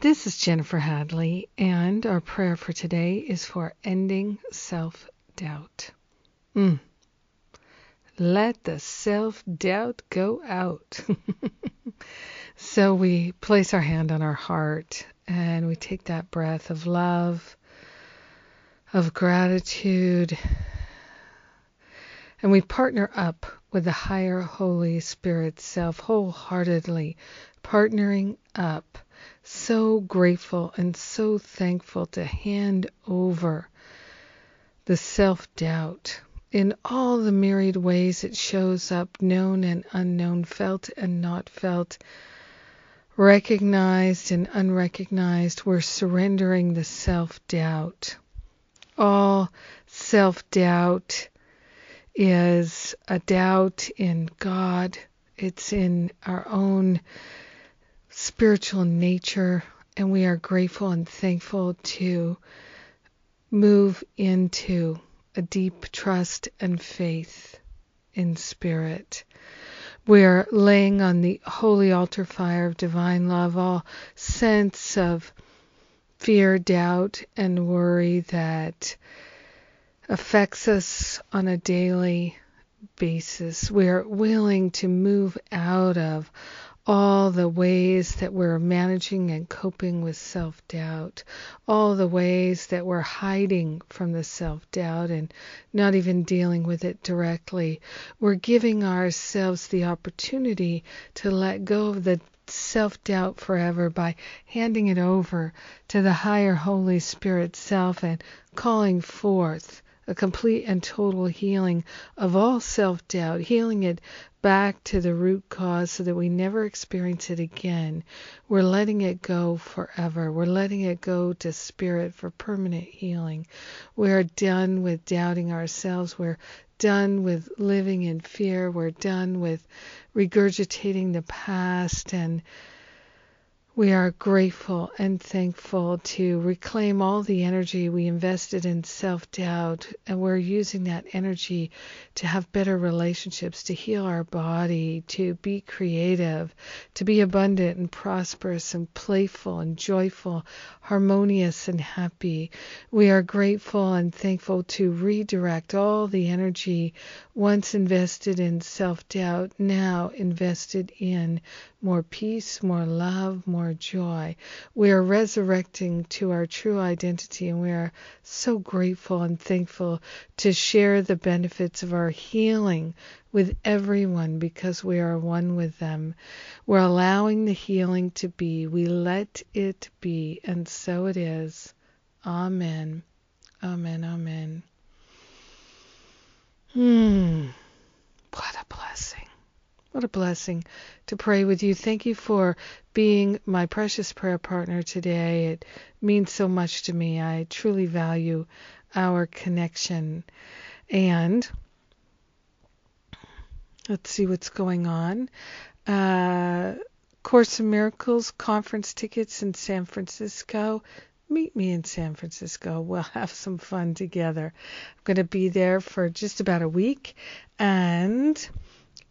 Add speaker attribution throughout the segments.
Speaker 1: This is Jennifer Hadley, and our prayer for today is for ending self doubt. Mm. Let the self doubt go out. so we place our hand on our heart and we take that breath of love, of gratitude, and we partner up with the higher Holy Spirit self wholeheartedly, partnering up. So grateful and so thankful to hand over the self doubt in all the myriad ways it shows up, known and unknown, felt and not felt, recognized and unrecognized. We're surrendering the self doubt. All self doubt is a doubt in God, it's in our own spiritual nature, and we are grateful and thankful to move into a deep trust and faith in spirit. We're laying on the holy altar fire of divine love all sense of fear, doubt, and worry that affects us on a daily basis. We're willing to move out of all the ways that we're managing and coping with self doubt, all the ways that we're hiding from the self doubt and not even dealing with it directly. We're giving ourselves the opportunity to let go of the self doubt forever by handing it over to the higher Holy Spirit self and calling forth a complete and total healing of all self doubt, healing it back to the root cause so that we never experience it again. We're letting it go forever. We're letting it go to spirit for permanent healing. We're done with doubting ourselves. We're done with living in fear. We're done with regurgitating the past and we are grateful and thankful to reclaim all the energy we invested in self doubt, and we're using that energy to have better relationships, to heal our body, to be creative, to be abundant and prosperous and playful and joyful, harmonious and happy. We are grateful and thankful to redirect all the energy once invested in self doubt, now invested in more peace, more love, more joy. We are resurrecting to our true identity, and we are so grateful and thankful to share the benefits of our healing with everyone because we are one with them. We're allowing the healing to be. We let it be, and so it is. Amen. Amen. Amen. Hmm. What a blessing. What a blessing to pray with you. Thank you for being my precious prayer partner today. It means so much to me. I truly value our connection. And let's see what's going on. Uh, Course in Miracles conference tickets in San Francisco. Meet me in San Francisco. We'll have some fun together. I'm going to be there for just about a week. And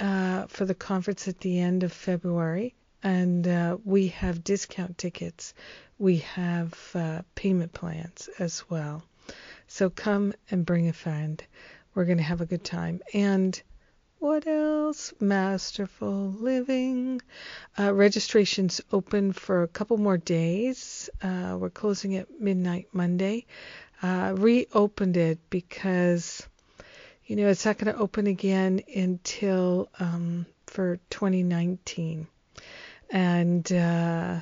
Speaker 1: uh, for the conference at the end of February, and uh, we have discount tickets. We have uh, payment plans as well. So come and bring a friend. We're going to have a good time. And what else? Masterful Living. Uh, registration's open for a couple more days. Uh, we're closing at midnight Monday. Uh, reopened it because you know, it's not going to open again until um, for 2019. And uh,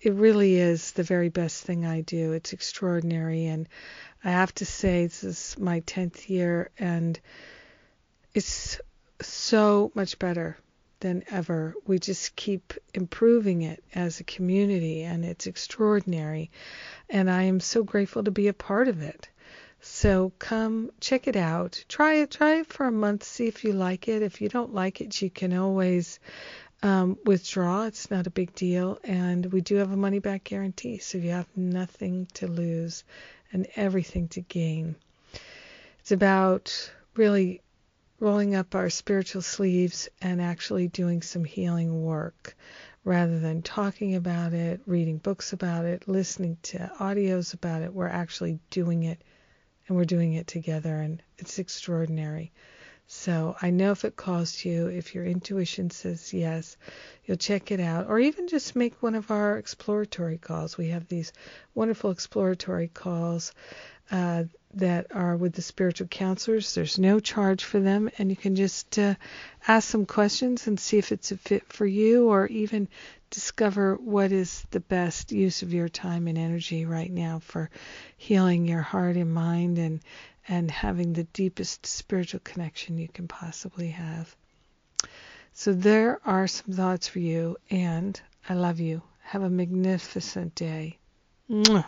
Speaker 1: it really is the very best thing I do. It's extraordinary. And I have to say, this is my 10th year, and it's so much better than ever. We just keep improving it as a community, and it's extraordinary. And I am so grateful to be a part of it. So come check it out. Try it. Try it for a month. See if you like it. If you don't like it, you can always um, withdraw. It's not a big deal. And we do have a money back guarantee. So you have nothing to lose and everything to gain. It's about really rolling up our spiritual sleeves and actually doing some healing work rather than talking about it, reading books about it, listening to audios about it. We're actually doing it and we're doing it together and it's extraordinary. So I know if it calls you, if your intuition says yes, you'll check it out, or even just make one of our exploratory calls. We have these wonderful exploratory calls uh, that are with the spiritual counselors. There's no charge for them, and you can just uh, ask some questions and see if it's a fit for you, or even discover what is the best use of your time and energy right now for healing your heart and mind and and having the deepest spiritual connection you can possibly have. So there are some thoughts for you and I love you. Have a magnificent day. Mwah.